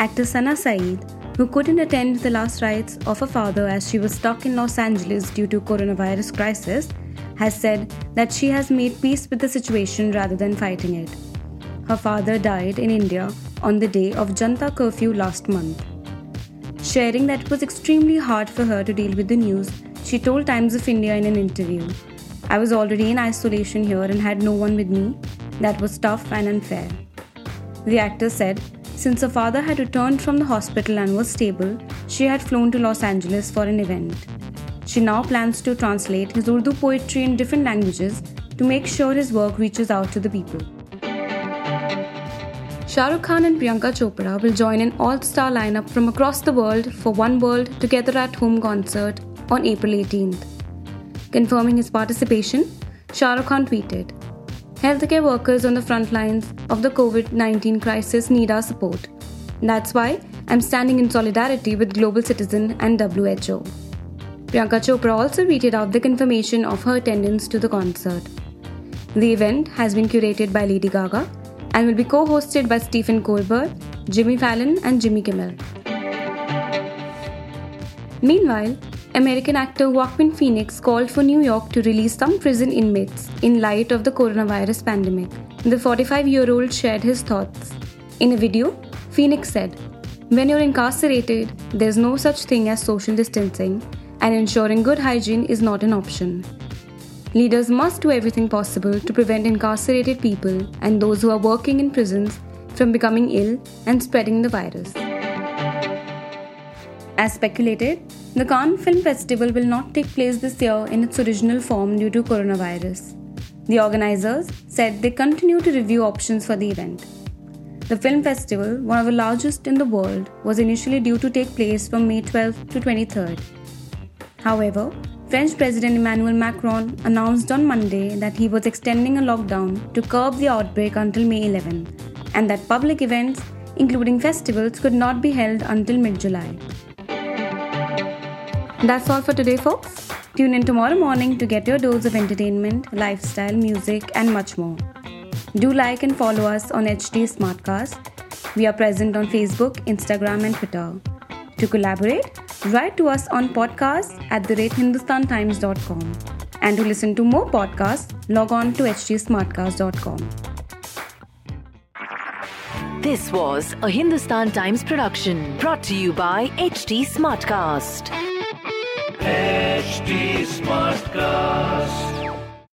Actor Sana Saeed, who couldn't attend the last rites of her father as she was stuck in Los Angeles due to coronavirus crisis, has said that she has made peace with the situation rather than fighting it. Her father died in India on the day of Janta curfew last month. Sharing that it was extremely hard for her to deal with the news, she told Times of India in an interview, I was already in isolation here and had no one with me. That was tough and unfair. The actor said, since her father had returned from the hospital and was stable, she had flown to Los Angeles for an event. She now plans to translate his Urdu poetry in different languages to make sure his work reaches out to the people. Shah Rukh Khan and Priyanka Chopra will join an all star lineup from across the world for One World Together at Home concert on April 18th. Confirming his participation, Shah Rukh Khan tweeted Healthcare workers on the front lines of the COVID 19 crisis need our support. That's why I'm standing in solidarity with Global Citizen and WHO. Priyanka Chopra also tweeted out the confirmation of her attendance to the concert. The event has been curated by Lady Gaga and will be co hosted by Stephen Colbert, Jimmy Fallon, and Jimmy Kimmel. Meanwhile, American actor Joaquin Phoenix called for New York to release some prison inmates in light of the coronavirus pandemic. The 45 year old shared his thoughts. In a video, Phoenix said, When you're incarcerated, there's no such thing as social distancing, and ensuring good hygiene is not an option. Leaders must do everything possible to prevent incarcerated people and those who are working in prisons from becoming ill and spreading the virus. As speculated, the Cannes Film Festival will not take place this year in its original form due to coronavirus. The organizers said they continue to review options for the event. The film festival, one of the largest in the world, was initially due to take place from May 12 to 23rd. However, French President Emmanuel Macron announced on Monday that he was extending a lockdown to curb the outbreak until May 11, and that public events, including festivals, could not be held until mid July. That's all for today, folks. Tune in tomorrow morning to get your dose of entertainment, lifestyle, music, and much more. Do like and follow us on HT Smartcast. We are present on Facebook, Instagram, and Twitter. To collaborate, write to us on podcast at the rate hindustantimes.com. And to listen to more podcasts, log on to htsmartcast.com. This was a Hindustan Times production brought to you by HT Smartcast. HT Smartcast.